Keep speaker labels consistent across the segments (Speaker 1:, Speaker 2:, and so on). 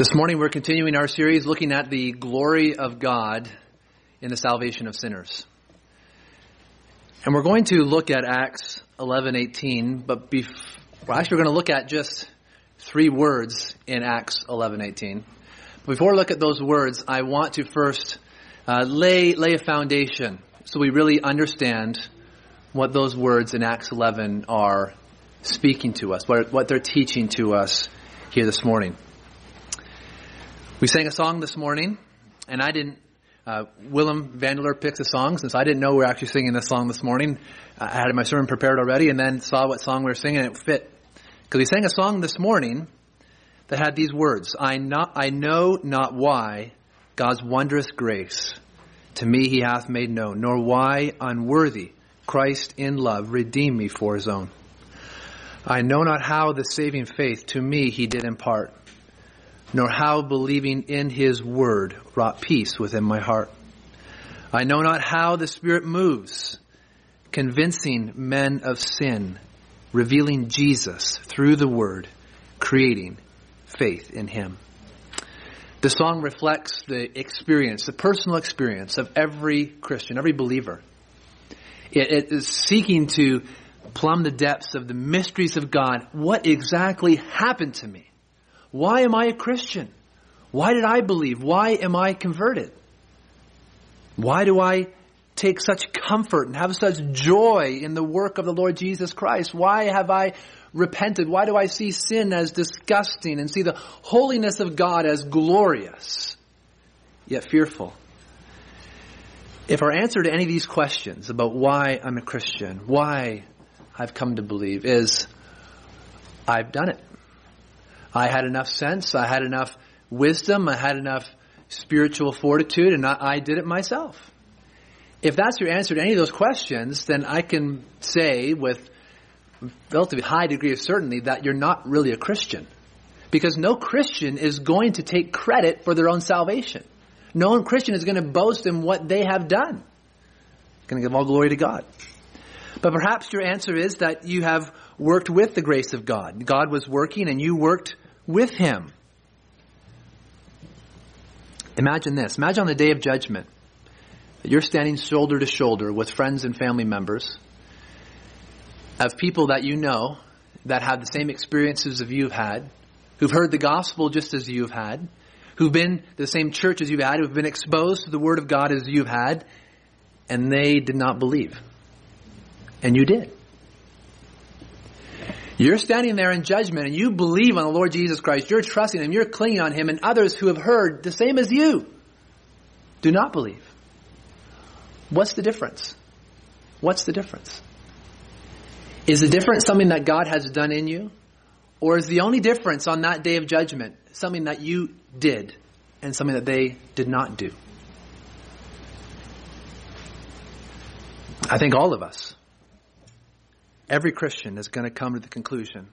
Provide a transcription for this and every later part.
Speaker 1: This morning we're continuing our series looking at the glory of God in the salvation of sinners. And we're going to look at Acts 11:18, but bef- well, actually we're going to look at just three words in Acts 11:18. Before we look at those words, I want to first uh, lay lay a foundation so we really understand what those words in Acts 11 are speaking to us, what, what they're teaching to us here this morning. We sang a song this morning, and I didn't. Uh, Willem Vandeler picked the song since I didn't know we were actually singing this song this morning. I had my sermon prepared already, and then saw what song we were singing, and it fit because we sang a song this morning that had these words: "I not, I know not why God's wondrous grace to me He hath made known, nor why unworthy Christ in love redeemed me for His own. I know not how the saving faith to me He did impart." Nor how believing in his word wrought peace within my heart. I know not how the Spirit moves, convincing men of sin, revealing Jesus through the word, creating faith in him. The song reflects the experience, the personal experience of every Christian, every believer. It, it is seeking to plumb the depths of the mysteries of God. What exactly happened to me? Why am I a Christian? Why did I believe? Why am I converted? Why do I take such comfort and have such joy in the work of the Lord Jesus Christ? Why have I repented? Why do I see sin as disgusting and see the holiness of God as glorious, yet fearful? If our answer to any of these questions about why I'm a Christian, why I've come to believe is, I've done it. I had enough sense, I had enough wisdom, I had enough spiritual fortitude, and I, I did it myself. If that's your answer to any of those questions, then I can say with relatively high degree of certainty that you're not really a Christian. Because no Christian is going to take credit for their own salvation. No Christian is going to boast in what they have done. Going to give all glory to God. But perhaps your answer is that you have worked with the grace of God. God was working and you worked with Him. Imagine this. Imagine on the day of judgment that you're standing shoulder to shoulder with friends and family members of people that you know that have the same experiences as you've had, who've heard the gospel just as you've had, who've been the same church as you've had, who've been exposed to the Word of God as you've had, and they did not believe. And you did. You're standing there in judgment and you believe on the Lord Jesus Christ. You're trusting Him. You're clinging on Him and others who have heard the same as you do not believe. What's the difference? What's the difference? Is the difference something that God has done in you? Or is the only difference on that day of judgment something that you did and something that they did not do? I think all of us every Christian is going to come to the conclusion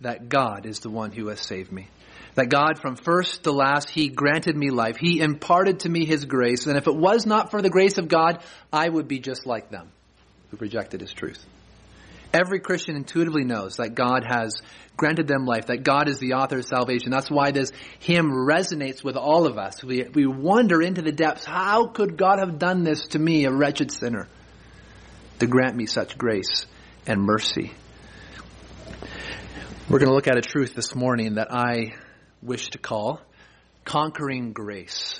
Speaker 1: that God is the one who has saved me. That God, from first to last, He granted me life. He imparted to me His grace. And if it was not for the grace of God, I would be just like them who rejected His truth. Every Christian intuitively knows that God has granted them life, that God is the author of salvation. That's why this hymn resonates with all of us. We, we wonder into the depths, how could God have done this to me, a wretched sinner, to grant me such grace? And mercy. We're going to look at a truth this morning that I wish to call conquering grace.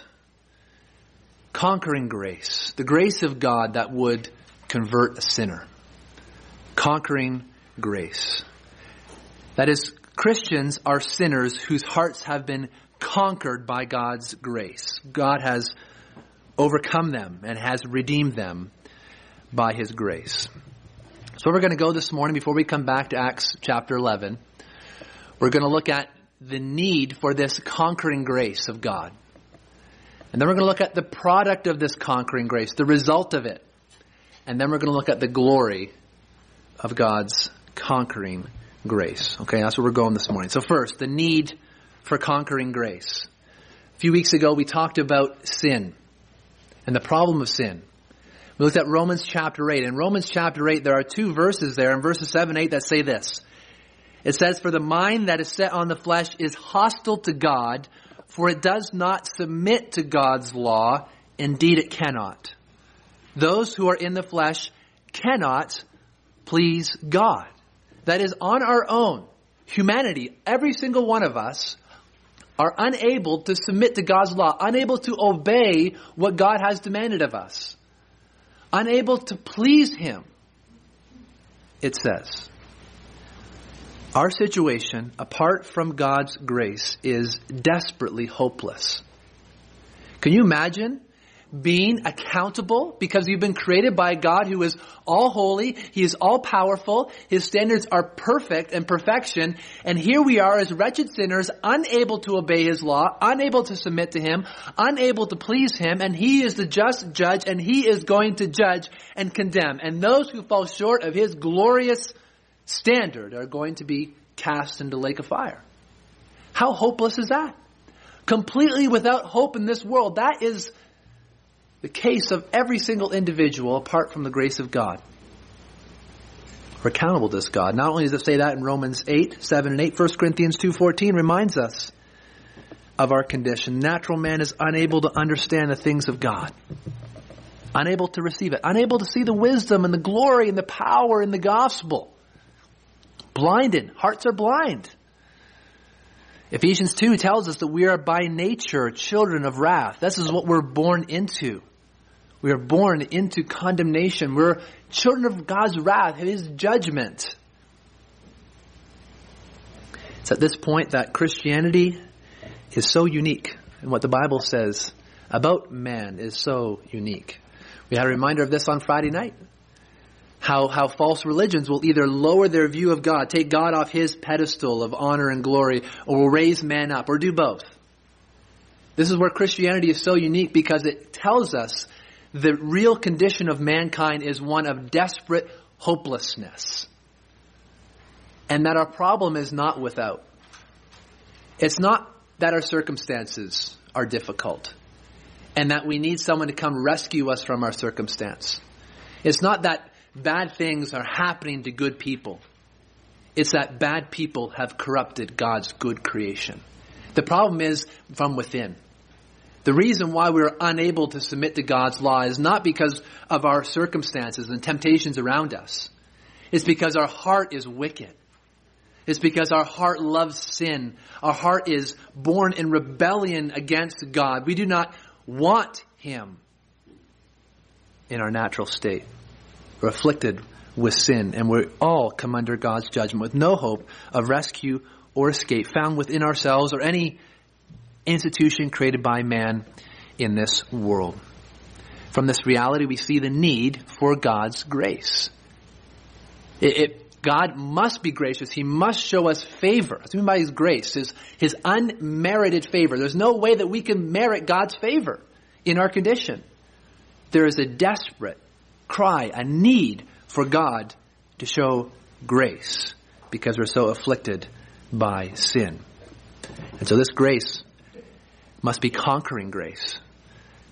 Speaker 1: Conquering grace. The grace of God that would convert a sinner. Conquering grace. That is, Christians are sinners whose hearts have been conquered by God's grace. God has overcome them and has redeemed them by His grace. So we're going to go this morning before we come back to Acts chapter 11. We're going to look at the need for this conquering grace of God. And then we're going to look at the product of this conquering grace, the result of it. And then we're going to look at the glory of God's conquering grace. Okay, that's where we're going this morning. So first, the need for conquering grace. A few weeks ago, we talked about sin and the problem of sin. We looked at Romans chapter 8. In Romans chapter 8, there are two verses there in verses 7 and 8 that say this. It says, For the mind that is set on the flesh is hostile to God, for it does not submit to God's law. Indeed, it cannot. Those who are in the flesh cannot please God. That is, on our own, humanity, every single one of us, are unable to submit to God's law, unable to obey what God has demanded of us, unable to please Him. It says, our situation, apart from God's grace, is desperately hopeless. Can you imagine being accountable because you've been created by God who is all holy. He is all powerful. His standards are perfect and perfection. And here we are as wretched sinners, unable to obey His law, unable to submit to Him, unable to please Him. And He is the just judge and He is going to judge and condemn. And those who fall short of His glorious standard are going to be cast into lake of fire. How hopeless is that? Completely without hope in this world. That is the case of every single individual apart from the grace of God. We're accountable to this God. Not only does it say that in Romans 8, 7 and 8, 1 Corinthians 2.14 reminds us of our condition. Natural man is unable to understand the things of God. Unable to receive it. Unable to see the wisdom and the glory and the power in the gospel. Blinded. Hearts are blind. Ephesians 2 tells us that we are by nature children of wrath. This is what we're born into. We are born into condemnation. We're children of God's wrath, His judgment. It's at this point that Christianity is so unique, and what the Bible says about man is so unique. We had a reminder of this on Friday night. How, how false religions will either lower their view of God, take God off his pedestal of honor and glory, or will raise man up, or do both. This is where Christianity is so unique because it tells us the real condition of mankind is one of desperate hopelessness. And that our problem is not without. It's not that our circumstances are difficult and that we need someone to come rescue us from our circumstance. It's not that bad things are happening to good people. It's that bad people have corrupted God's good creation. The problem is from within. The reason why we're unable to submit to God's law is not because of our circumstances and temptations around us. It's because our heart is wicked. It's because our heart loves sin. Our heart is born in rebellion against God. We do not want Him in our natural state. We're afflicted with sin and we all come under God's judgment with no hope of rescue or escape found within ourselves or any institution created by man in this world. From this reality, we see the need for God's grace. It, it, God must be gracious. He must show us favor. That's what I mean by His grace, His, His unmerited favor. There's no way that we can merit God's favor in our condition. There is a desperate cry, a need for God to show grace because we're so afflicted by sin. And so this grace must be conquering grace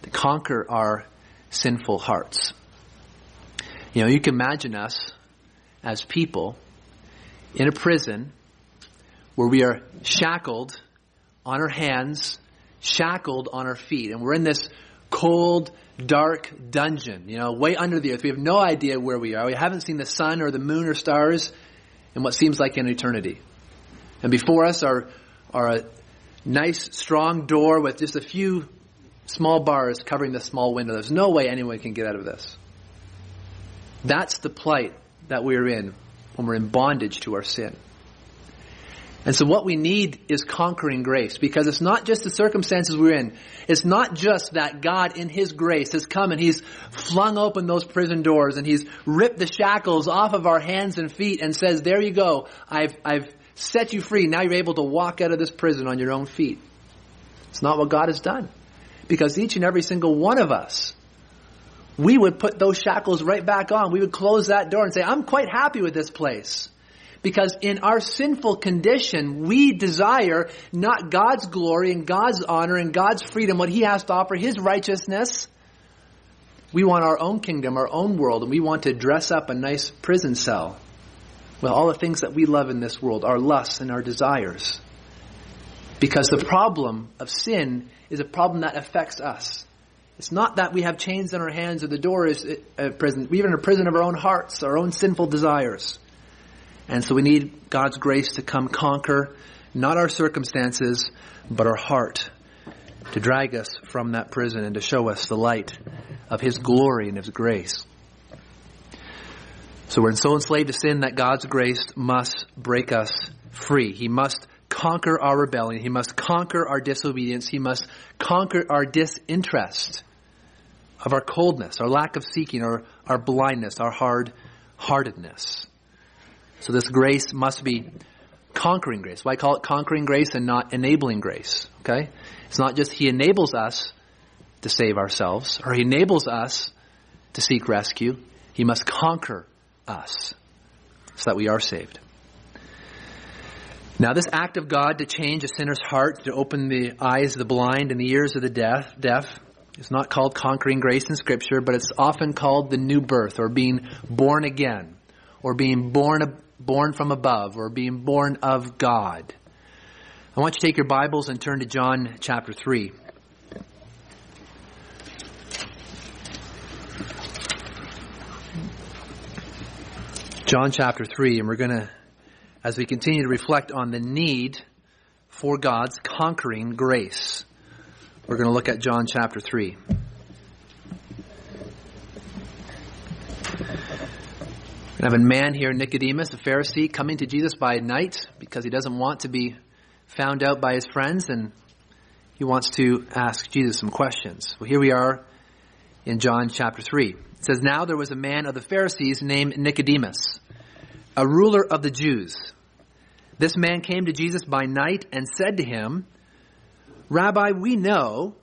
Speaker 1: to conquer our sinful hearts. You know, you can imagine us as people in a prison where we are shackled on our hands, shackled on our feet, and we're in this cold, dark dungeon, you know, way under the earth. We have no idea where we are. We haven't seen the sun or the moon or stars in what seems like an eternity. And before us are, are a nice, strong door with just a few small bars covering the small window. There's no way anyone can get out of this. That's the plight that we're in when we're in bondage to our sin. And so what we need is conquering grace because it's not just the circumstances we're in. It's not just that God in His grace has come and He's flung open those prison doors and He's ripped the shackles off of our hands and feet and says, there you go. I've, I've set you free. Now you're able to walk out of this prison on your own feet. It's not what God has done. Because each and every single one of us, we would put those shackles right back on. We would close that door and say, I'm quite happy with this place. Because in our sinful condition, we desire not God's glory and God's honor and God's freedom, what He has to offer, His righteousness. We want our own kingdom, our own world, and we want to dress up a nice prison cell with all the things that we love in this world, our lusts and our desires. Because the problem of sin is a problem that affects us. It's not that we have chains on our hands or the door is a prison. We're in a prison of our own hearts, our own sinful desires. And so we need God's grace to come conquer not our circumstances, but our heart to drag us from that prison and to show us the light of His glory and His grace. So we're so enslaved to sin that God's grace must break us free. He must conquer our rebellion. He must conquer our disobedience. He must conquer our disinterest of our coldness, our lack of seeking, our, our blindness, our hard heartedness. So this grace must be conquering grace. Why call it conquering grace and not enabling grace? Okay? It's not just He enables us to save ourselves, or He enables us to seek rescue. He must conquer us so that we are saved. Now, this act of God to change a sinner's heart, to open the eyes of the blind and the ears of the deaf, deaf is not called conquering grace in Scripture, but it's often called the new birth, or being born again, or being born, born from above, or being born of God. I want you to take your Bibles and turn to John chapter 3. John chapter 3, and we're going to, as we continue to reflect on the need for God's conquering grace, we're going to look at John chapter 3. I have a man here, Nicodemus, a Pharisee, coming to Jesus by night because he doesn't want to be found out by his friends and he wants to ask Jesus some questions. Well, here we are in John chapter 3. It says, Now there was a man of the Pharisees named Nicodemus, a ruler of the Jews. This man came to Jesus by night and said to him, Rabbi, we know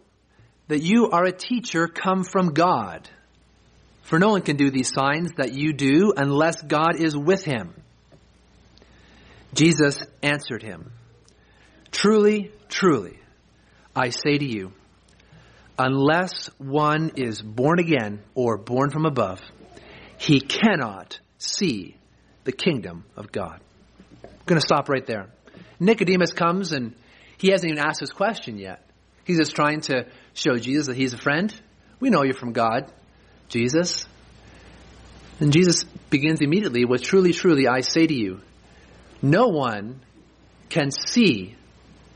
Speaker 1: that you are a teacher come from God. For no one can do these signs that you do unless God is with him. Jesus answered him, Truly, truly, I say to you, unless one is born again or born from above, he cannot see the kingdom of God. I'm going to stop right there. Nicodemus comes and he hasn't even asked his question yet. He's just trying to show Jesus that he's a friend. We know you're from God, Jesus. And Jesus begins immediately with, Truly, truly, I say to you, no one can see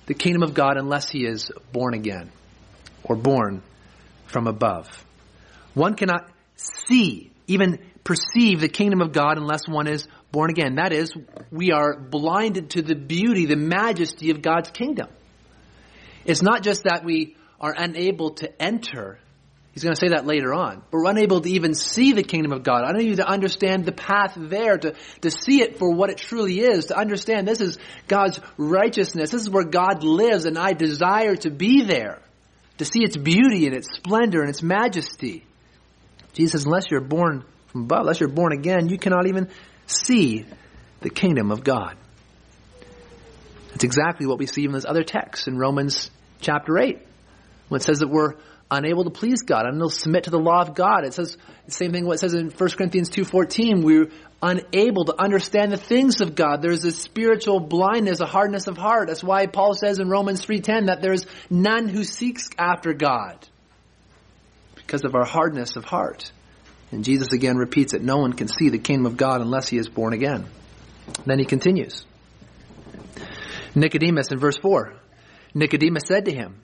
Speaker 1: the kingdom of God unless he is born again or born from above. One cannot see, even perceive the kingdom of God unless one is born again. That is, we are blinded to the beauty, the majesty of God's kingdom. It's not just that we are unable to enter. He's going to say that later on. But we're unable to even see the kingdom of God, unable to understand the path there, to, to see it for what it truly is, to understand this is God's righteousness. This is where God lives, and I desire to be there to see its beauty and its splendor and its majesty. Jesus says, unless you're born from above, unless you're born again, you cannot even see the kingdom of God. That's exactly what we see in this other text in Romans chapter 8, when it says that we're unable to please God, unable to submit to the law of God. It says the same thing what it says in 1 Corinthians 2.14, we're unable to understand the things of God. There's a spiritual blindness, a hardness of heart. That's why Paul says in Romans 3.10 that there's none who seeks after God because of our hardness of heart. And Jesus again repeats that no one can see the kingdom of God unless he is born again. Then he continues. Nicodemus in verse 4. Nicodemus said to him,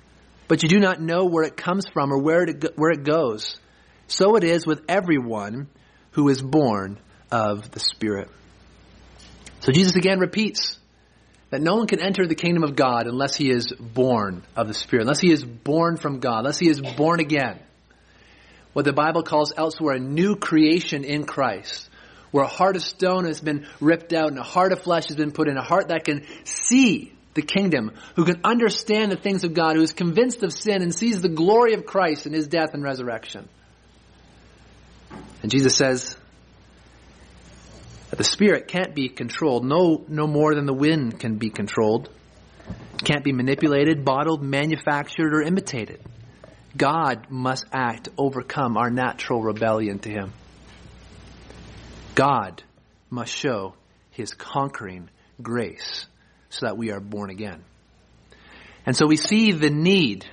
Speaker 1: But you do not know where it comes from or where it, where it goes. So it is with everyone who is born of the Spirit. So Jesus again repeats that no one can enter the kingdom of God unless he is born of the Spirit, unless he is born from God, unless he is born again. What the Bible calls elsewhere a new creation in Christ where a heart of stone has been ripped out and a heart of flesh has been put in, a heart that can see the kingdom, who can understand the things of God, who is convinced of sin and sees the glory of Christ in his death and resurrection. And Jesus says that the spirit can't be controlled, no, no more than the wind can be controlled. It can't be manipulated, bottled, manufactured, or imitated. God must act overcome our natural rebellion to him. God must show his conquering grace so that we are born again. And so we see the need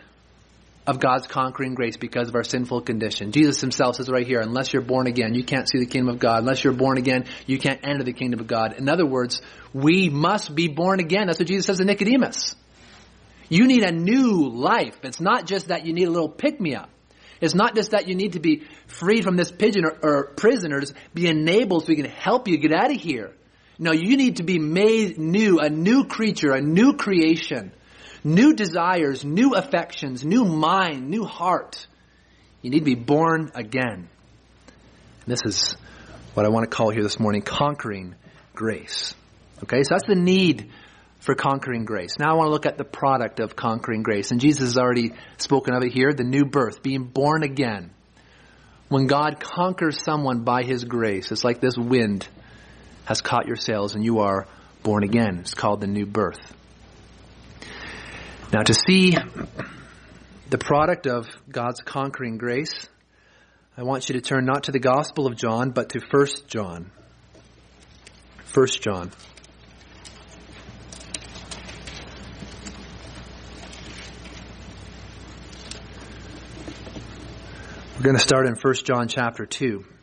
Speaker 1: of God's conquering grace because of our sinful condition. Jesus himself says right here, unless you're born again, you can't see the kingdom of God. Unless you're born again, you can't enter the kingdom of God. In other words, we must be born again. That's what Jesus says to Nicodemus. You need a new life. It's not just that you need a little pick me up. It's not just that you need to be freed from this pigeon or, or prisoners, be enabled so we can help you get out of here. No, you need to be made new, a new creature, a new creation, new desires, new affections, new mind, new heart. You need to be born again. And this is what I want to call here this morning conquering grace. Okay, so that's the need for conquering grace. Now I want to look at the product of conquering grace. And Jesus has already spoken of it here the new birth, being born again. When God conquers someone by his grace, it's like this wind has caught your sails and you are born again. It's called the new birth. Now, to see the product of God's conquering grace, I want you to turn not to the Gospel of John, but to 1 John. 1 John. We're going to start in 1 John chapter 2.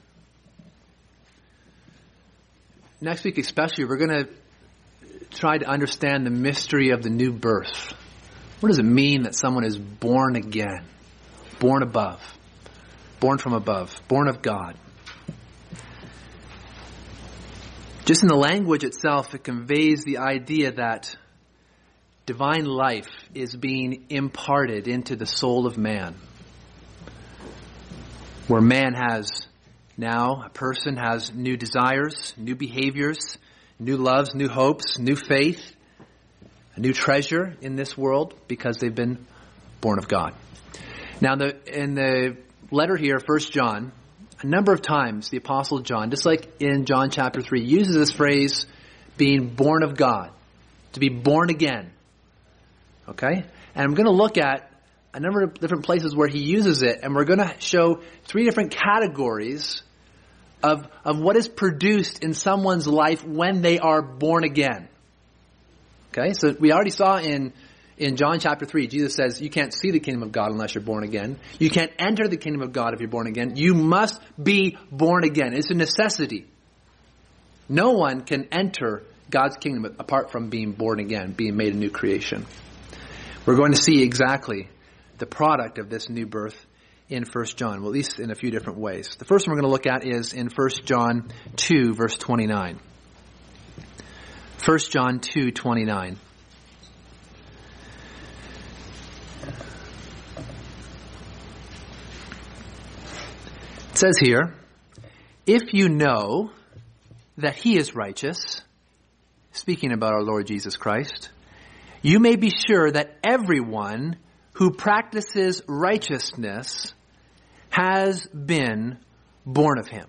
Speaker 1: Next week, especially, we're going to try to understand the mystery of the new birth. What does it mean that someone is born again? Born above. Born from above. Born of God. Just in the language itself, it conveys the idea that divine life is being imparted into the soul of man where man has now, a person has new desires, new behaviors, new loves, new hopes, new faith, a new treasure in this world because they've been born of God. Now, the, in the letter here, 1 John, a number of times the Apostle John, just like in John chapter 3, uses this phrase, being born of God, to be born again. Okay? And I'm going to look at a number of different places where he uses it, and we're going to show three different categories of, of what is produced in someone's life when they are born again. Okay, so we already saw in, in John chapter 3, Jesus says, You can't see the kingdom of God unless you're born again. You can't enter the kingdom of God if you're born again. You must be born again. It's a necessity. No one can enter God's kingdom apart from being born again, being made a new creation. We're going to see exactly the product of this new birth in 1 John, well, at least in a few different ways. The first one we're going to look at is in 1 John 2, verse 29. 1 John 2, 29. It says here, if you know that he is righteous, speaking about our Lord Jesus Christ, you may be sure that everyone who practices righteousness has been born of him.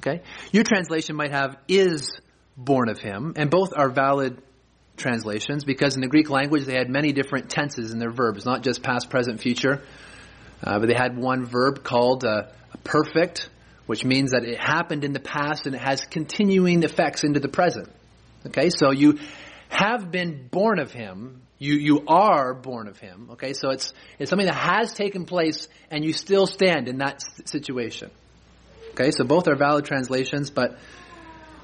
Speaker 1: Okay? Your translation might have is born of him, and both are valid translations because in the Greek language they had many different tenses in their verbs, not just past, present, future. Uh, but they had one verb called uh, perfect, which means that it happened in the past and it has continuing effects into the present. Okay, so you have been born of him you, you are born of him. Okay, so it's, it's something that has taken place and you still stand in that situation. Okay, so both are valid translations, but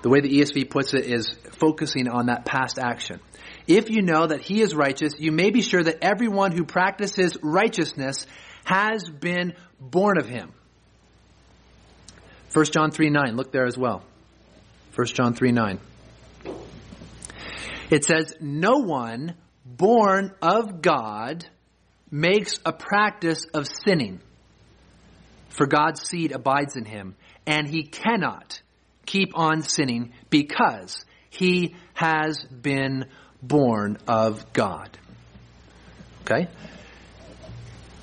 Speaker 1: the way the ESV puts it is focusing on that past action. If you know that he is righteous, you may be sure that everyone who practices righteousness has been born of him. 1 John 3 9, look there as well. 1 John 3 9. It says, No one born of God makes a practice of sinning, for God's seed abides in him, and he cannot keep on sinning because he has been born of God. Okay?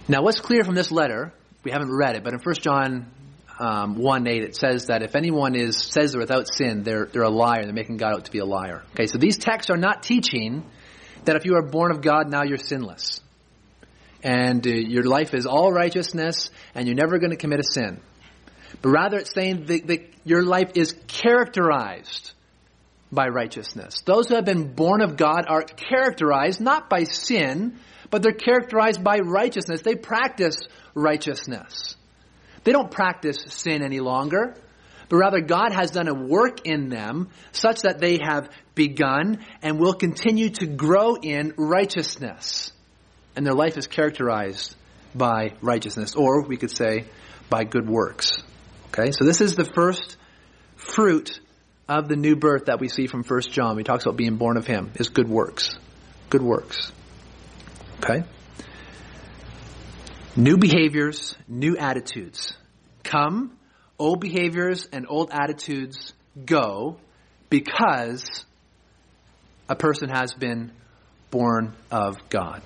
Speaker 1: Now, what's clear from this letter, we haven't read it, but in 1 John um, 1 8, it says that if anyone is says they're without sin, they're, they're a liar. They're making God out to be a liar. Okay, so these texts are not teaching that if you are born of God, now you're sinless. And uh, your life is all righteousness, and you're never going to commit a sin. But rather, it's saying that, that your life is characterized by righteousness. Those who have been born of God are characterized not by sin, but they're characterized by righteousness. They practice righteousness. They don't practice sin any longer, but rather God has done a work in them such that they have begun and will continue to grow in righteousness. And their life is characterized by righteousness, or we could say by good works. Okay, so this is the first fruit of the new birth that we see from 1 John. He talks about being born of Him, is good works. Good works. Okay? New behaviors, new attitudes. Come, old behaviors and old attitudes go because a person has been born of God.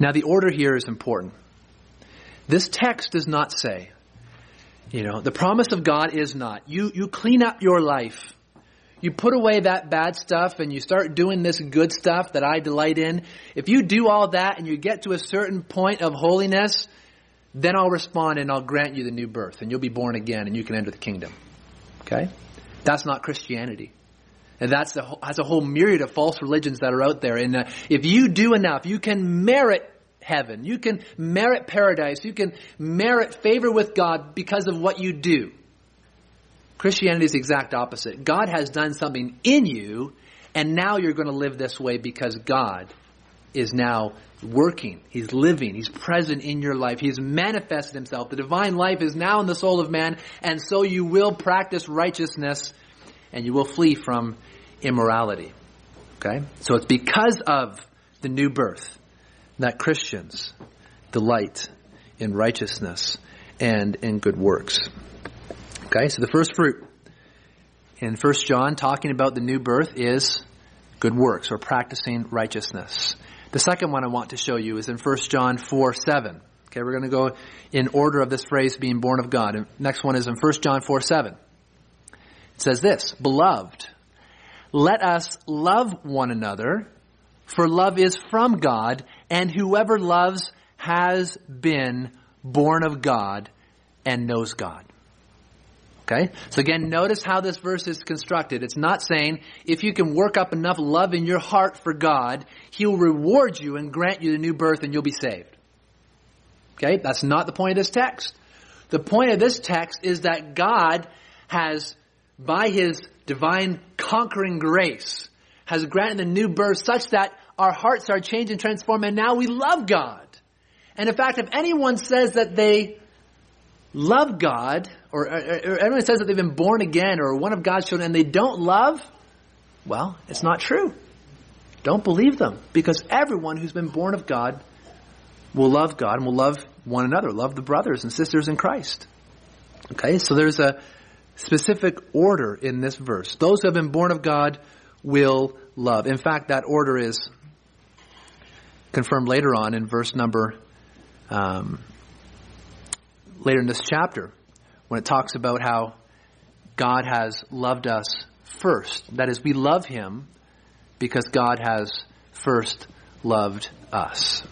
Speaker 1: Now, the order here is important. This text does not say, you know, the promise of God is not, you, you clean up your life. You put away that bad stuff and you start doing this good stuff that I delight in. If you do all that and you get to a certain point of holiness, then I'll respond and I'll grant you the new birth and you'll be born again and you can enter the kingdom. Okay? That's not Christianity. And that's a, that's a whole myriad of false religions that are out there. And uh, if you do enough, you can merit heaven. You can merit paradise. You can merit favor with God because of what you do. Christianity is the exact opposite. God has done something in you, and now you're going to live this way because God is now working. He's living. He's present in your life. He's manifested himself. The divine life is now in the soul of man, and so you will practice righteousness and you will flee from immorality. Okay? So it's because of the new birth that Christians delight in righteousness and in good works. Okay, so the first fruit in 1 John, talking about the new birth, is good works or practicing righteousness. The second one I want to show you is in 1 John 4 7. Okay, we're going to go in order of this phrase being born of God. And next one is in 1 John 4 7. It says this Beloved, let us love one another, for love is from God, and whoever loves has been born of God and knows God. Okay? So again, notice how this verse is constructed. It's not saying if you can work up enough love in your heart for God, He'll reward you and grant you the new birth and you'll be saved. Okay? That's not the point of this text. The point of this text is that God has, by His divine conquering grace, has granted the new birth such that our hearts are changed and transformed and now we love God. And in fact, if anyone says that they love God, or, or, or anyone says that they've been born again or one of God's children and they don't love, well, it's not true. Don't believe them because everyone who's been born of God will love God and will love one another, love the brothers and sisters in Christ. Okay, so there's a specific order in this verse. Those who have been born of God will love. In fact, that order is confirmed later on in verse number um, later in this chapter when it talks about how God has loved us first. That is, we love Him because God has first loved us.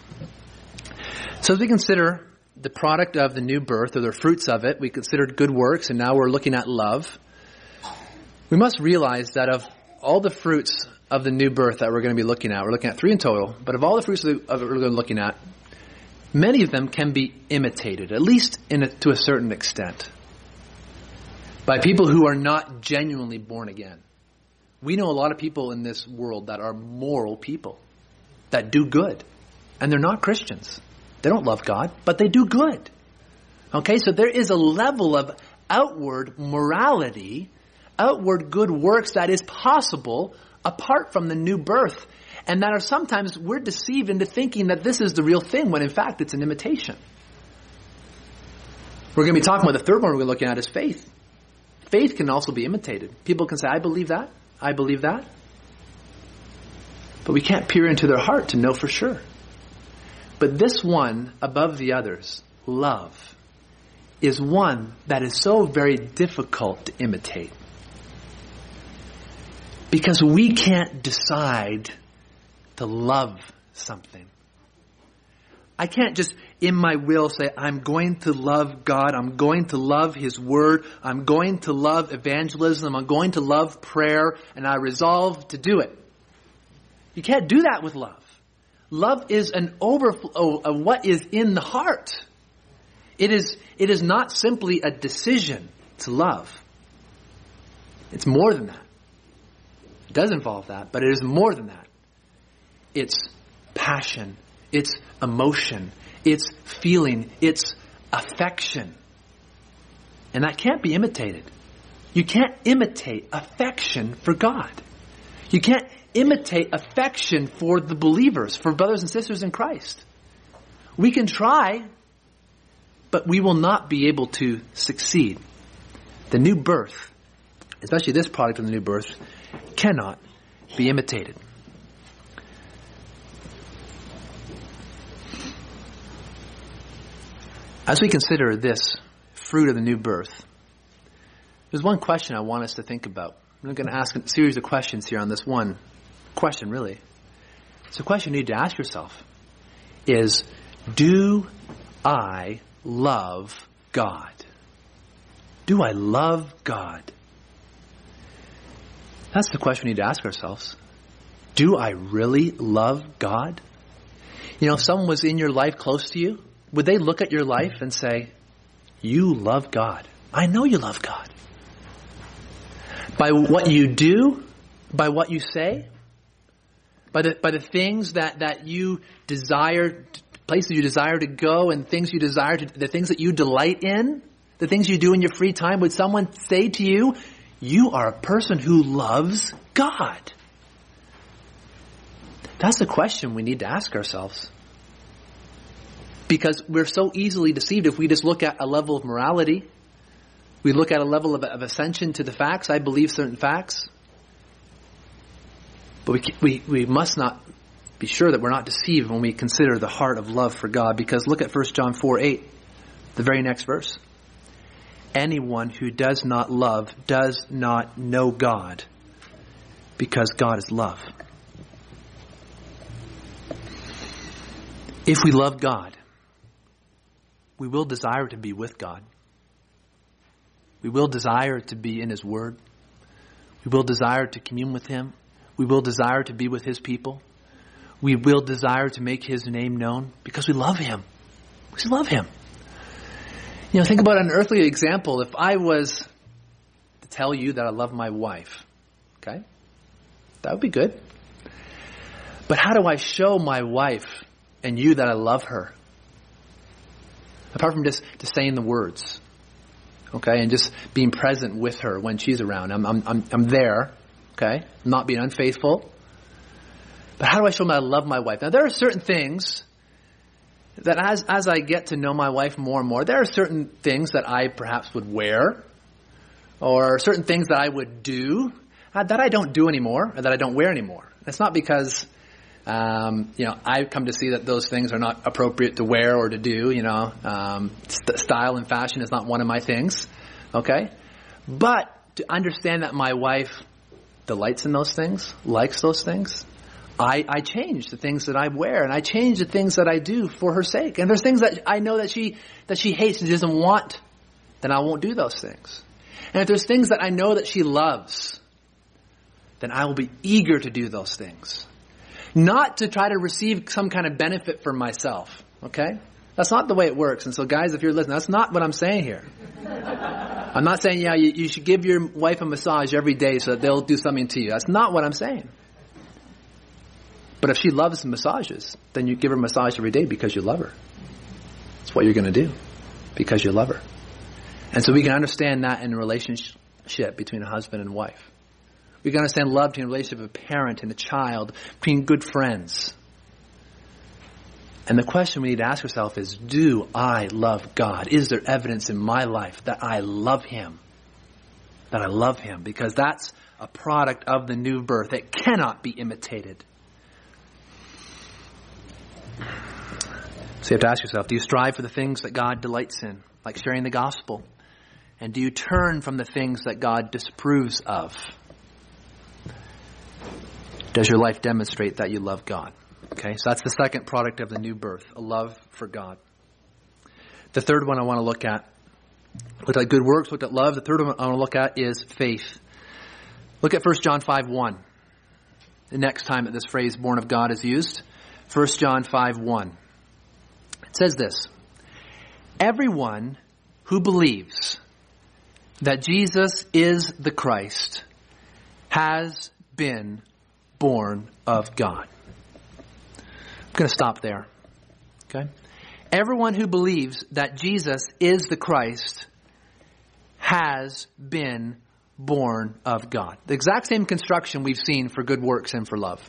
Speaker 1: So as we consider the product of the new birth or the fruits of it, we considered good works and now we're looking at love. We must realize that of all the fruits of the new birth that we're going to be looking at, we're looking at three in total, but of all the fruits of it we're going to be looking at, many of them can be imitated, at least a, to a certain extent, by people who are not genuinely born again. We know a lot of people in this world that are moral people, that do good, and they're not Christians. They don't love God, but they do good. Okay, so there is a level of outward morality, outward good works that is possible apart from the new birth and that are sometimes we're deceived into thinking that this is the real thing when in fact it's an imitation. We're going to be talking about the third one we're looking at is faith. Faith can also be imitated. People can say, I believe that. I believe that. But we can't peer into their heart to know for sure. But this one, above the others, love, is one that is so very difficult to imitate. Because we can't decide to love something. I can't just in my will say, I'm going to love God. I'm going to love His Word. I'm going to love evangelism. I'm going to love prayer. And I resolve to do it. You can't do that with love. Love is an overflow of oh, what is in the heart. It is, it is not simply a decision to love. It's more than that. It does involve that, but it is more than that. It's passion. It's emotion. It's feeling. It's affection. And that can't be imitated. You can't imitate affection for God. You can't imitate affection for the believers, for brothers and sisters in Christ. We can try, but we will not be able to succeed. The new birth, especially this product of the new birth, cannot be imitated. As we consider this fruit of the new birth, there's one question I want us to think about. I'm going to ask a series of questions here on this one question, really. It's a question you need to ask yourself is, do I love God? Do I love God? That's the question we need to ask ourselves. Do I really love God? You know, if someone was in your life close to you, would they look at your life and say, You love God? I know you love God. By what you do, by what you say, by the, by the things that, that you desire, places you desire to go and things you desire to, the things that you delight in, the things you do in your free time, would someone say to you, you are a person who loves God? That's the question we need to ask ourselves because we're so easily deceived if we just look at a level of morality. We look at a level of, of ascension to the facts. I believe certain facts. But we, we, we must not be sure that we're not deceived when we consider the heart of love for God because look at 1 John 4 8, the very next verse. Anyone who does not love does not know God because God is love. If we love God, we will desire to be with God. We will desire to be in His Word. We will desire to commune with Him. We will desire to be with His people. We will desire to make His name known because we love Him. We love Him. You know, think about an earthly example. If I was to tell you that I love my wife, okay? That would be good. But how do I show my wife and you that I love her? Apart from just, just saying the words. Okay, and just being present with her when she's around. I'm, I'm, I'm, I'm there. Okay, I'm not being unfaithful. But how do I show I love my wife? Now, there are certain things that as, as I get to know my wife more and more, there are certain things that I perhaps would wear, or certain things that I would do uh, that I don't do anymore, or that I don't wear anymore. It's not because um, you know, I've come to see that those things are not appropriate to wear or to do. You know, um, st- style and fashion is not one of my things. Okay, but to understand that my wife delights in those things, likes those things, I, I change the things that I wear and I change the things that I do for her sake. And there's things that I know that she that she hates and doesn't want, then I won't do those things. And if there's things that I know that she loves, then I will be eager to do those things not to try to receive some kind of benefit for myself. Okay? That's not the way it works. And so, guys, if you're listening, that's not what I'm saying here. I'm not saying, yeah, you, you should give your wife a massage every day so that they'll do something to you. That's not what I'm saying. But if she loves massages, then you give her a massage every day because you love her. That's what you're going to do because you love her. And so we can understand that in a relationship between a husband and wife. We can understand love between the relationship of a parent and a child, between good friends. And the question we need to ask ourselves is, do I love God? Is there evidence in my life that I love Him? That I love Him? Because that's a product of the new birth. that cannot be imitated. So you have to ask yourself, do you strive for the things that God delights in, like sharing the gospel? And do you turn from the things that God disapproves of? Does your life demonstrate that you love God? Okay, so that's the second product of the new birth, a love for God. The third one I want to look at, looked at good works, looked at love. The third one I want to look at is faith. Look at 1 John 5 1. The next time that this phrase born of God is used. 1 John 5 1. It says this Everyone who believes that Jesus is the Christ has been born of God. I'm going to stop there. Okay? Everyone who believes that Jesus is the Christ has been born of God. The exact same construction we've seen for good works and for love.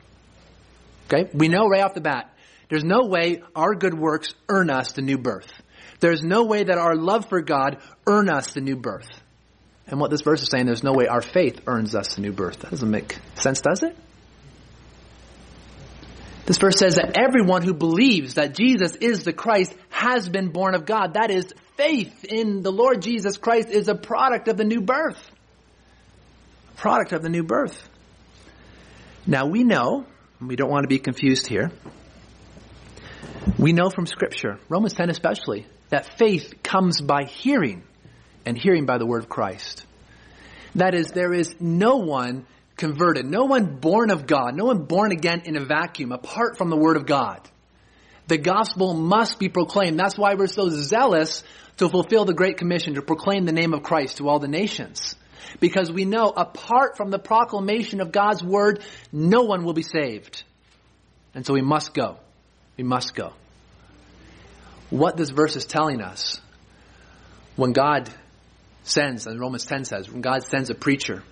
Speaker 1: Okay? We know right off the bat, there's no way our good works earn us the new birth. There's no way that our love for God earn us the new birth. And what this verse is saying, there's no way our faith earns us a new birth. That doesn't make sense, does it? This verse says that everyone who believes that Jesus is the Christ has been born of God. That is, faith in the Lord Jesus Christ is a product of the new birth. A product of the new birth. Now we know, we don't want to be confused here, we know from Scripture, Romans 10 especially, that faith comes by hearing, and hearing by the word of Christ. That is, there is no one converted, no one born of God, no one born again in a vacuum apart from the word of God. The gospel must be proclaimed. That's why we're so zealous to fulfill the Great Commission to proclaim the name of Christ to all the nations. Because we know apart from the proclamation of God's word, no one will be saved. And so we must go. We must go. What this verse is telling us, when God sends, and Romans 10 says, when God sends a preacher,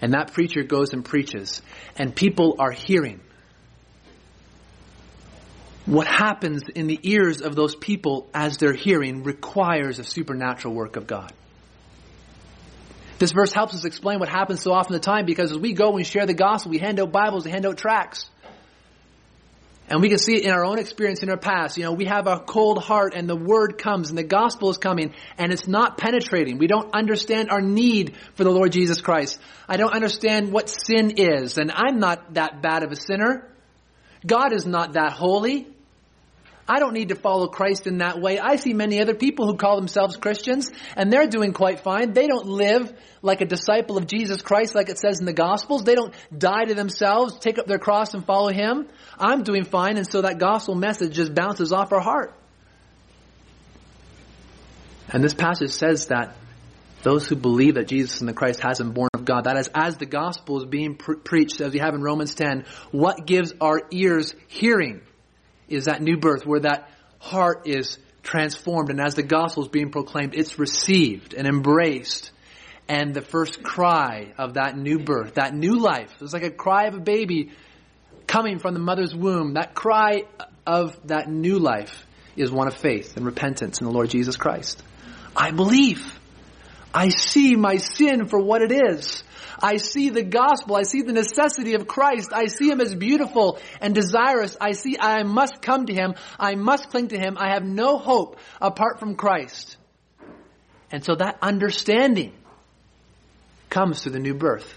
Speaker 1: and that preacher goes and preaches, and people are hearing, what happens in the ears of those people as they're hearing requires a supernatural work of God. This verse helps us explain what happens so often the time because as we go and share the gospel, we hand out Bibles, we hand out tracts. And we can see it in our own experience in our past. You know, we have a cold heart and the word comes and the gospel is coming and it's not penetrating. We don't understand our need for the Lord Jesus Christ. I don't understand what sin is and I'm not that bad of a sinner. God is not that holy. I don't need to follow Christ in that way. I see many other people who call themselves Christians and they're doing quite fine. They don't live like a disciple of Jesus Christ like it says in the Gospels. They don't die to themselves, take up their cross and follow Him. I'm doing fine and so that gospel message just bounces off our heart. And this passage says that those who believe that Jesus and the Christ has been born of God, that is, as the gospel is being pre- preached, as we have in Romans 10, what gives our ears hearing? Is that new birth where that heart is transformed and as the gospel is being proclaimed, it's received and embraced. And the first cry of that new birth, that new life, it's like a cry of a baby coming from the mother's womb. That cry of that new life is one of faith and repentance in the Lord Jesus Christ. I believe. I see my sin for what it is. I see the gospel. I see the necessity of Christ. I see him as beautiful and desirous. I see I must come to him. I must cling to him. I have no hope apart from Christ. And so that understanding comes through the new birth,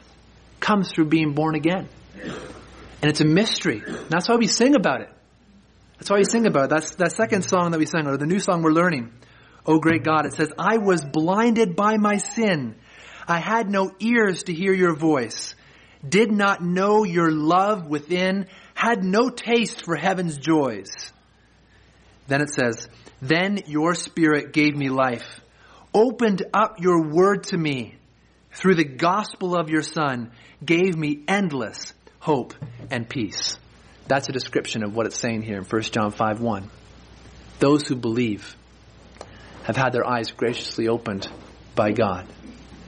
Speaker 1: comes through being born again. And it's a mystery. That's why we sing about it. That's why we sing about it. That's that second song that we sang, or the new song we're learning. Oh great God, it says, I was blinded by my sin I had no ears to hear your voice, did not know your love within, had no taste for heaven's joys. Then it says, Then your spirit gave me life, opened up your word to me, through the gospel of your son, gave me endless hope and peace. That's a description of what it's saying here in 1 John 5 1. Those who believe have had their eyes graciously opened by God.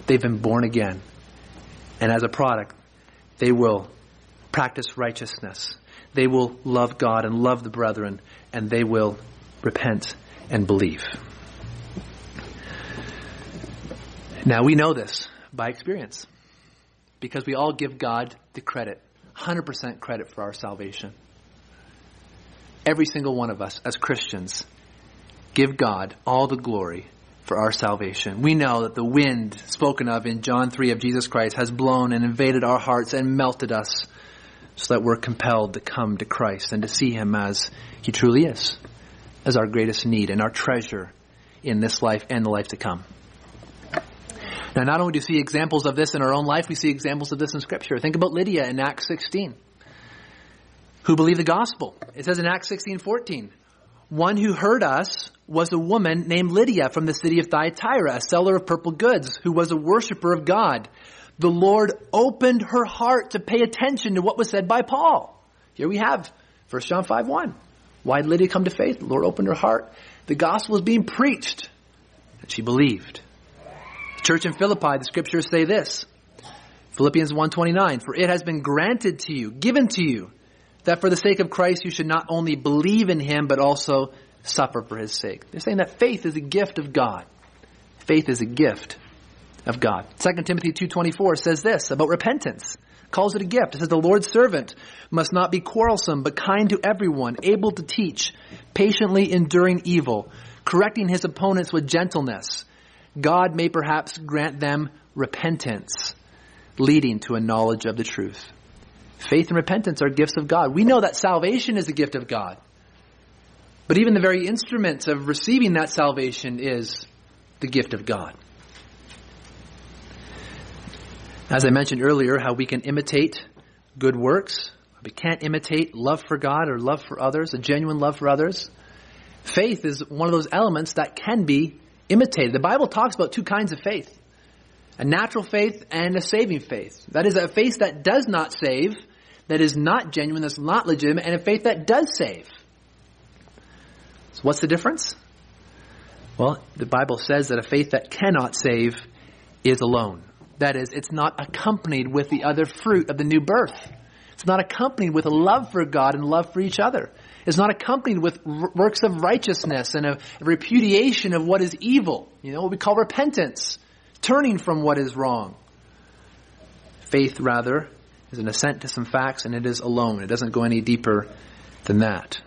Speaker 1: They've been born again. And as a product, they will practice righteousness. They will love God and love the brethren, and they will repent and believe. Now we know this by experience because we all give God the credit, 100% credit for our salvation. Every single one of us as Christians give God all the glory for our salvation. We know that the wind spoken of in John 3 of Jesus Christ has blown and invaded our hearts and melted us so that we're compelled to come to Christ and to see Him as He truly is, as our greatest need and our treasure in this life and the life to come. Now, not only do we see examples of this in our own life, we see examples of this in Scripture. Think about Lydia in Acts 16, who believed the gospel. It says in Acts 16, 14, one who heard us was a woman named Lydia from the city of Thyatira, a seller of purple goods, who was a worshiper of God. The Lord opened her heart to pay attention to what was said by Paul. Here we have 1 John 5 1. Why did Lydia come to faith? The Lord opened her heart. The gospel was being preached, and she believed. The church in Philippi, the scriptures say this. Philippians 1:29 For it has been granted to you, given to you, that for the sake of Christ you should not only believe in him but also suffer for his sake. They're saying that faith is a gift of God. Faith is a gift of God. 2 Timothy 2.24 says this about repentance. Calls it a gift. It says the Lord's servant must not be quarrelsome, but kind to everyone, able to teach, patiently enduring evil, correcting his opponents with gentleness. God may perhaps grant them repentance, leading to a knowledge of the truth. Faith and repentance are gifts of God. We know that salvation is a gift of God. But even the very instruments of receiving that salvation is the gift of God. As I mentioned earlier, how we can imitate good works. We can't imitate love for God or love for others, a genuine love for others. Faith is one of those elements that can be imitated. The Bible talks about two kinds of faith. A natural faith and a saving faith. That is a faith that does not save, that is not genuine, that's not legitimate, and a faith that does save. So what's the difference? Well, the Bible says that a faith that cannot save is alone. That is, it's not accompanied with the other fruit of the new birth. It's not accompanied with a love for God and love for each other. It's not accompanied with r- works of righteousness and a, a repudiation of what is evil. You know, what we call repentance, turning from what is wrong. Faith, rather, is an assent to some facts and it is alone. It doesn't go any deeper than that.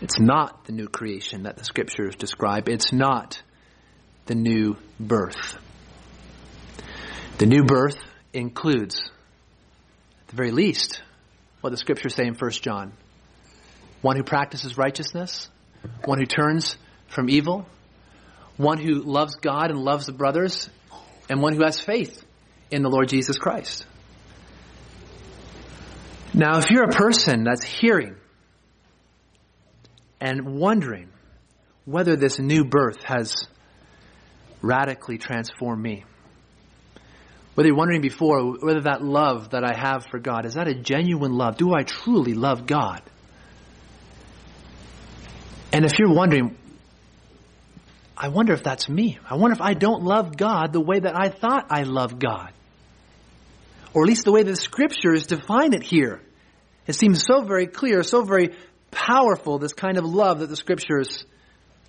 Speaker 1: It's not the new creation that the scriptures describe. It's not the new birth. The new birth includes, at the very least, what the scriptures say in 1 John. One who practices righteousness, one who turns from evil, one who loves God and loves the brothers, and one who has faith in the Lord Jesus Christ. Now, if you're a person that's hearing and wondering whether this new birth has radically transformed me. Whether you're wondering before whether that love that I have for God, is that a genuine love? Do I truly love God? And if you're wondering, I wonder if that's me. I wonder if I don't love God the way that I thought I loved God. Or at least the way the scriptures define it here. It seems so very clear, so very powerful, this kind of love that the scriptures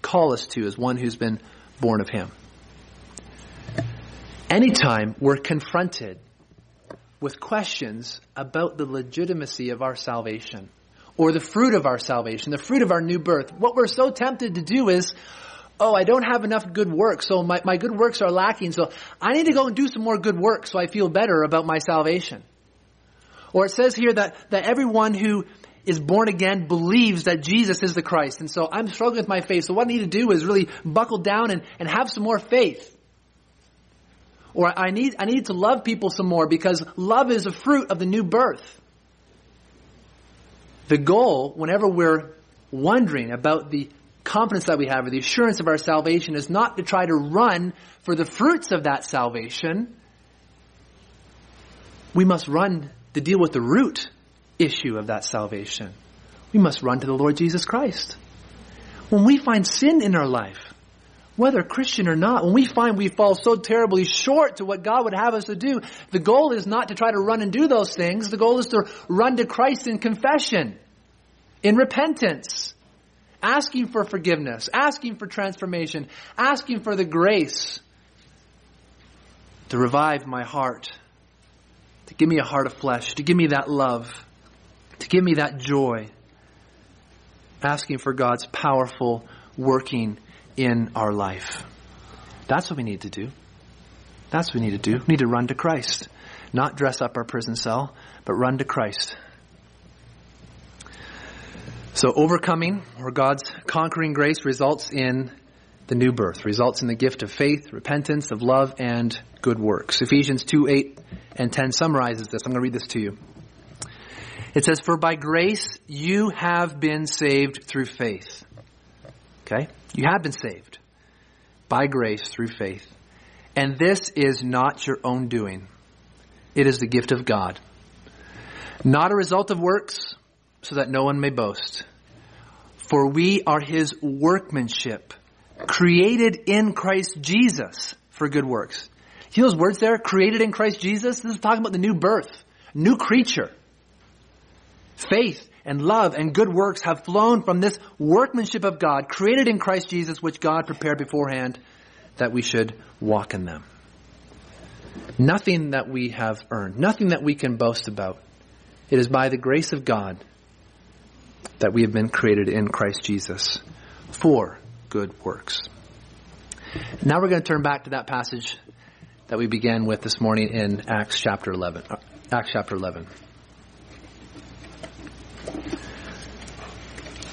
Speaker 1: call us to as one who's been born of Him. Anytime we're confronted with questions about the legitimacy of our salvation or the fruit of our salvation, the fruit of our new birth, what we're so tempted to do is, oh, I don't have enough good works, so my, my good works are lacking, so I need to go and do some more good work so I feel better about my salvation. Or it says here that, that everyone who is born again believes that Jesus is the Christ. And so I'm struggling with my faith. So what I need to do is really buckle down and, and have some more faith. Or I need, I need to love people some more because love is a fruit of the new birth. The goal, whenever we're wondering about the confidence that we have or the assurance of our salvation, is not to try to run for the fruits of that salvation. We must run to deal with the root issue of that salvation. We must run to the Lord Jesus Christ. When we find sin in our life, whether Christian or not, when we find we fall so terribly short to what God would have us to do, the goal is not to try to run and do those things. The goal is to run to Christ in confession, in repentance, asking for forgiveness, asking for transformation, asking for the grace to revive my heart, to give me a heart of flesh, to give me that love to give me that joy. Asking for God's powerful working in our life. That's what we need to do. That's what we need to do. We need to run to Christ. Not dress up our prison cell, but run to Christ. So overcoming, or God's conquering grace, results in the new birth, results in the gift of faith, repentance, of love, and good works. Ephesians 2, 8 and 10 summarizes this. I'm going to read this to you. It says, For by grace you have been saved through faith. Okay? You have been saved by grace through faith. And this is not your own doing. It is the gift of God. Not a result of works, so that no one may boast. For we are his workmanship, created in Christ Jesus for good works. See those words there? Created in Christ Jesus? This is talking about the new birth, new creature. Faith and love and good works have flown from this workmanship of God, created in Christ Jesus, which God prepared beforehand that we should walk in them. Nothing that we have earned, nothing that we can boast about. It is by the grace of God that we have been created in Christ Jesus for good works. Now we're going to turn back to that passage that we began with this morning in Acts chapter 11. Uh, Acts chapter 11.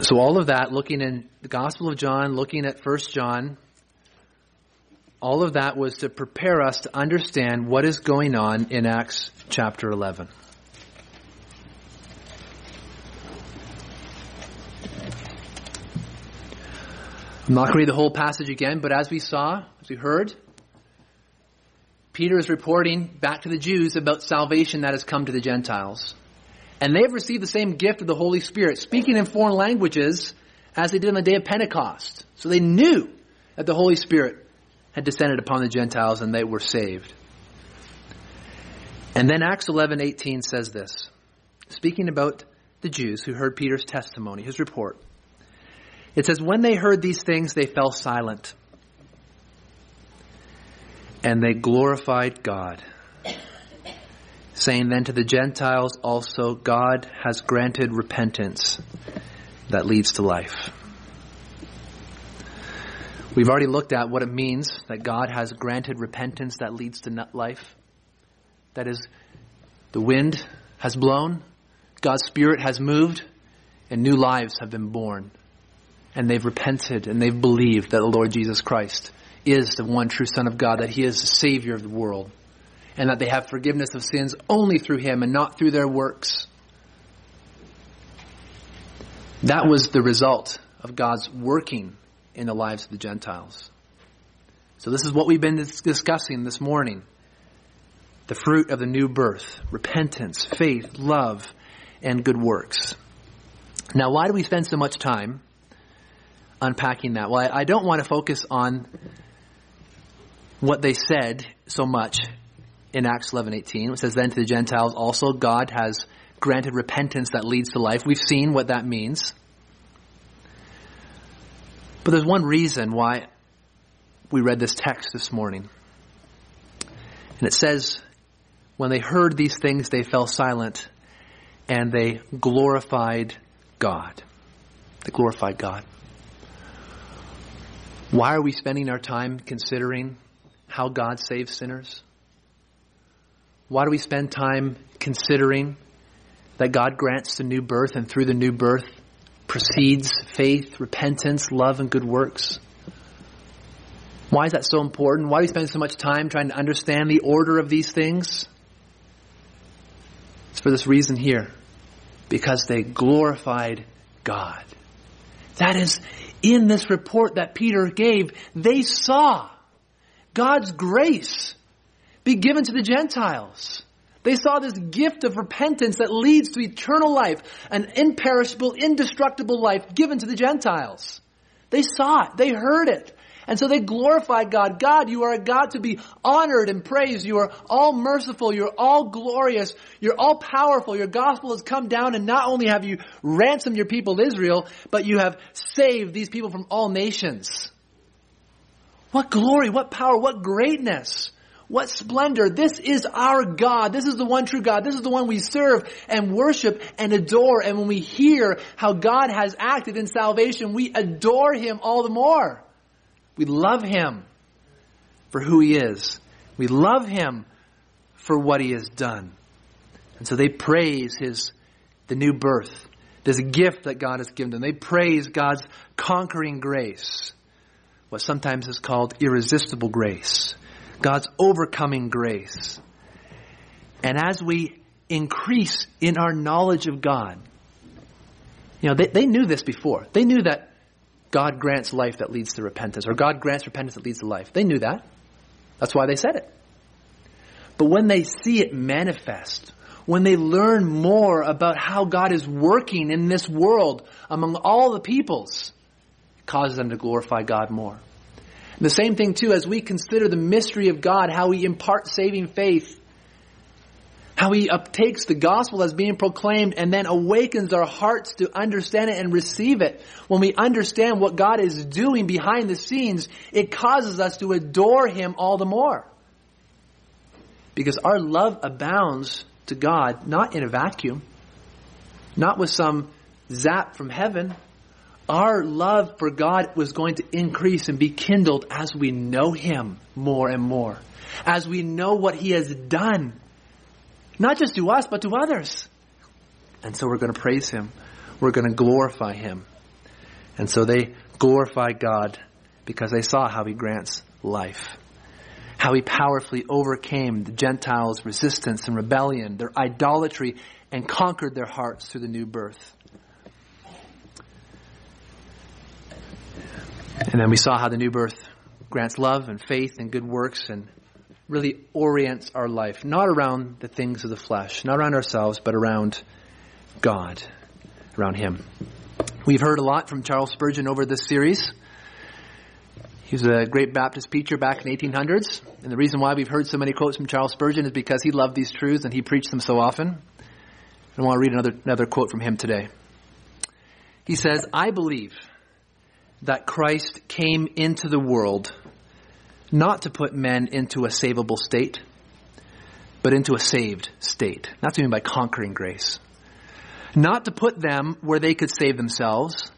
Speaker 1: So all of that, looking in the Gospel of John, looking at First John, all of that was to prepare us to understand what is going on in Acts chapter 11. I'm not going to read the whole passage again, but as we saw, as we heard, Peter is reporting back to the Jews about salvation that has come to the Gentiles. And they have received the same gift of the Holy Spirit, speaking in foreign languages as they did on the day of Pentecost. So they knew that the Holy Spirit had descended upon the Gentiles and they were saved. And then Acts 11:18 says this, speaking about the Jews who heard Peter's testimony, his report. It says, When they heard these things, they fell silent. And they glorified God, saying then to the Gentiles also, God has granted repentance that leads to life. We've already looked at what it means that God has granted repentance that leads to life. That is, the wind has blown, God's Spirit has moved, and new lives have been born and they've repented and they've believed that the Lord Jesus Christ is the one true Son of God, that He is the Savior of the world, and that they have forgiveness of sins only through Him and not through their works. That was the result of God's working in the lives of the Gentiles. So this is what we've been discussing this morning. The fruit of the new birth, repentance, faith, love, and good works. Now, why do we spend so much time unpacking that. Well, I, don't want to focus on what they said so much in Acts 11:18. It says, "Then to the Gentiles also God has granted repentance that leads to life." We've seen what that means. But there's one reason why we read this text this morning. And it says, when they heard these things, they fell silent and they glorified God. They glorified God. Why are we spending our time considering how God saves sinners? Why do we spend time considering that God grants the new birth and through the new birth proceeds faith, repentance, love, and good works? Why is that so important? Why do we spend so much time trying to understand the order of these things? It's for this reason here. Because they glorified God. That is in this report that Peter gave, they saw God's grace be given to the Gentiles. They saw this gift of repentance that leads to eternal life, an imperishable, indestructible life given to the Gentiles. They saw it. They heard it. And so they glorified God. God, you are a God to be honored and praised. You are all merciful. You're all glorious. You're all powerful. Your gospel has come down and not only have you ransomed your people Israel, but you have saved these people from all nations. What glory, what power, what greatness. What splendor. This is our God. This is the one true God. This is the one we serve and worship and adore. And when we hear how God has acted in salvation, we adore Him all the more. We love Him for who He is. We love Him for what He has done. And so they praise His, the new birth, this gift that God has given them. They praise God's conquering grace, what sometimes is called irresistible grace, God's overcoming grace. And as we increase in our knowledge of God, you know, they, they knew this before. They knew that God grants life that leads to repentance, or God grants repentance that leads to life. They knew that. That's why they said it. But when they see it manifest, when they learn more about how God is working in this world among all the peoples, causes them to glorify God more. And the same thing too, as we consider the mystery of God, how He imparts saving faith, how He uptakes the gospel as being proclaimed and then awakens our hearts to understand it and receive it. When we understand what God is doing behind the scenes, it causes us to adore Him all the more. Because our love abounds to God, not in a vacuum, not with some zap from heaven. Our love for God was going to increase and be kindled as we know Him more and more, as we know what He has done, not just to us, but to others. And so we're going to praise Him. We're going to glorify Him. And so they glorify God because they saw how He grants life how he powerfully overcame the Gentiles' resistance and rebellion, their idolatry, and conquered their hearts through the new birth. And then we saw how the new birth grants love and faith and good works and really orients our life, not around the things of the flesh, not around ourselves, but around God, around Him. We've heard a lot from Charles Spurgeon over this series. He was a great Baptist preacher back in the 1800s. And the reason why we've heard so many quotes from Charles Spurgeon is because he loved these truths and he preached them so often. I want to read another, another quote from him today. He says, I believe that Christ came into the world not to put men into a savable state, but into a saved state. That's what I mean by conquering grace. Not to put them where they could save themselves,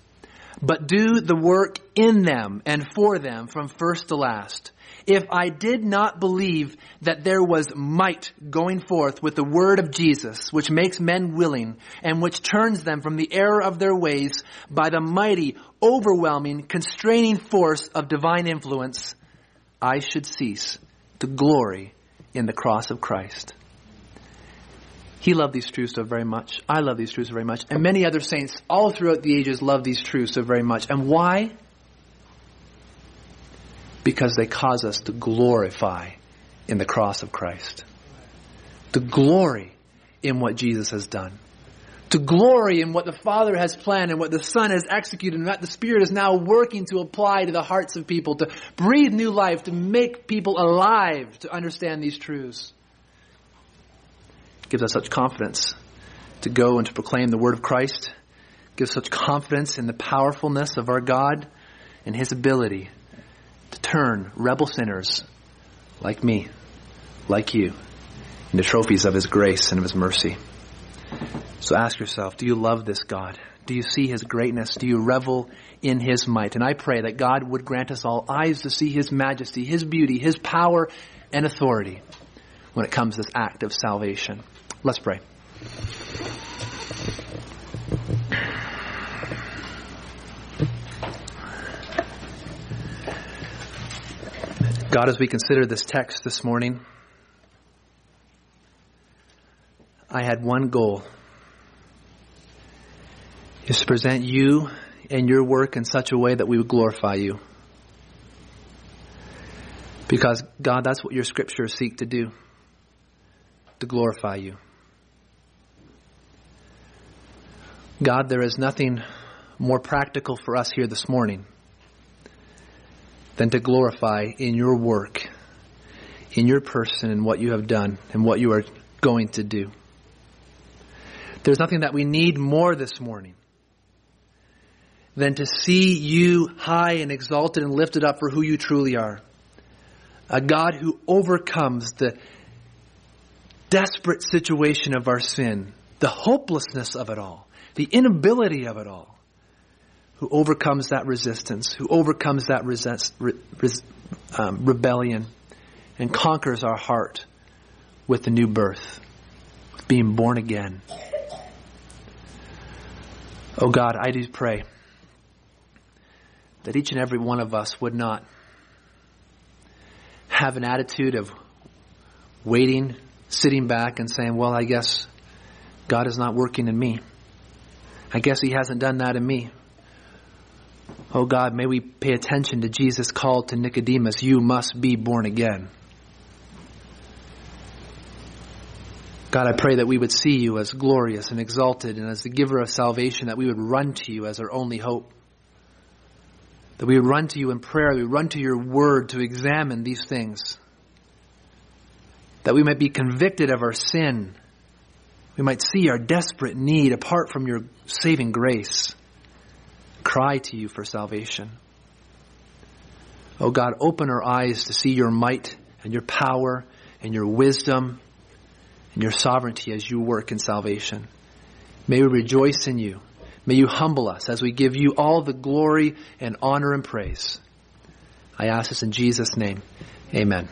Speaker 1: but do the work in them and for them from first to last. If I did not believe that there was might going forth with the word of Jesus, which makes men willing and which turns them from the error of their ways by the mighty, overwhelming, constraining force of divine influence, I should cease to glory in the cross of Christ. He loved these truths so very much. I love these truths so very much. And many other saints all throughout the ages love these truths so very much. And why? Because they cause us to glorify in the cross of Christ. To glory in what Jesus has done. To glory in what the Father has planned and what the Son has executed and what the Spirit is now working to apply to the hearts of people, to breathe new life, to make people alive to understand these truths gives us such confidence to go and to proclaim the word of Christ, gives such confidence in the powerfulness of our God and his ability to turn rebel sinners like me, like you, into trophies of his grace and of his mercy. So ask yourself, do you love this God? Do you see his greatness? Do you revel in his might? And I pray that God would grant us all eyes to see his majesty, his beauty, his power and authority when it comes to this act of salvation. Let's pray. God, as we consider this text this morning, I had one goal is to present you and your work in such a way that we would glorify you. Because, God, that's what your scriptures seek to do, to glorify you. God, there is nothing more practical for us here this morning than to glorify in your work, in your person, and what you have done and what you are going to do. There's nothing that we need more this morning than to see you high and exalted and lifted up for who you truly are. a God who overcomes the desperate situation of our sin, the hopelessness of it all, the inability of it all, who overcomes that resistance, who overcomes that resist, re, um, rebellion, and conquers our heart with the new birth, with being born again. Oh God, I do pray that each and every one of us would not have an attitude of waiting, sitting back, and saying, Well, I guess God is not working in me. I guess He hasn't done that in me. Oh God, may we pay attention to Jesus' call to Nicodemus, You must be born again. God, I pray that we would see you as glorious and exalted and as the giver of salvation, that we would run to you as our only hope. That we would run to you in prayer, we run to your word to examine these things. That we might be convicted of our sin. We might see our desperate need apart from your saving grace. Cry to you for salvation. Oh God, open our eyes to see your might and your power and your wisdom and your sovereignty as you work in salvation. May we rejoice in you. May you humble us as we give you all the glory and honor and praise. I ask this in Jesus' name. Amen.